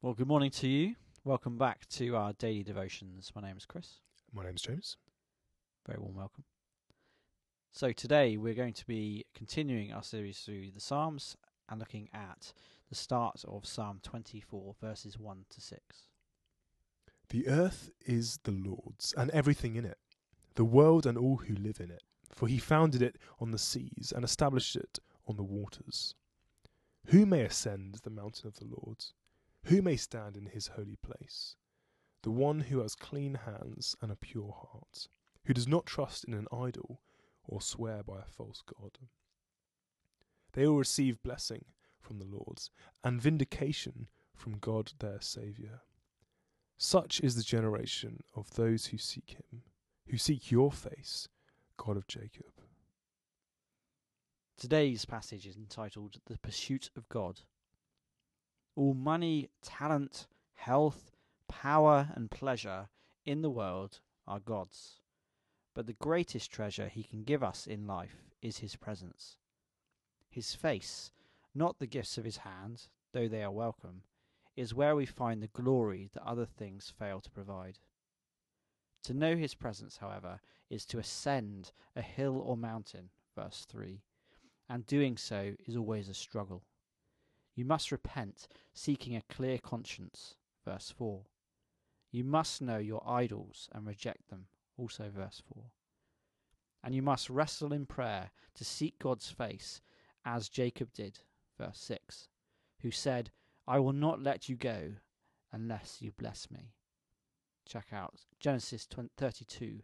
good morning to you. Welcome back to our daily devotions. My name is Chris. My name is James. Very warm welcome. So, today we're going to be continuing our series through the Psalms and looking at the start of Psalm 24, verses 1 to 6. The earth is the Lord's, and everything in it, the world and all who live in it. For he founded it on the seas and established it on the waters. Who may ascend the mountain of the Lord? Who may stand in his holy place? The one who has clean hands and a pure heart, who does not trust in an idol or swear by a false god. They will receive blessing from the Lord and vindication from God their Saviour. Such is the generation of those who seek him, who seek your face, God of Jacob. Today's passage is entitled The Pursuit of God. All money, talent, health, power, and pleasure in the world are God's. But the greatest treasure he can give us in life is his presence. His face, not the gifts of his hand, though they are welcome, is where we find the glory that other things fail to provide. To know his presence, however, is to ascend a hill or mountain, verse 3, and doing so is always a struggle. You must repent, seeking a clear conscience, verse 4. You must know your idols and reject them, also verse 4. And you must wrestle in prayer to seek God's face, as Jacob did, verse 6, who said, I will not let you go unless you bless me. Check out Genesis 32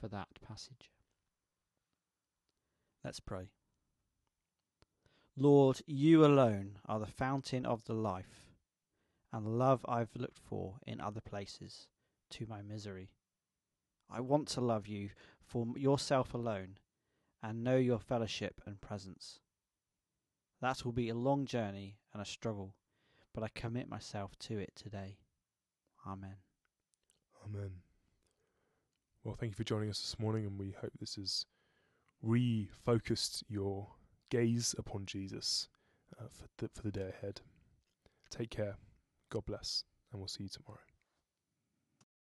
for that passage. Let's pray. Lord, you alone are the fountain of the life and love I've looked for in other places to my misery. I want to love you for yourself alone and know your fellowship and presence. That will be a long journey and a struggle, but I commit myself to it today. Amen. Amen. Well, thank you for joining us this morning, and we hope this has refocused your gaze upon Jesus uh, for, the, for the day ahead. Take care. God bless, and we'll see you tomorrow.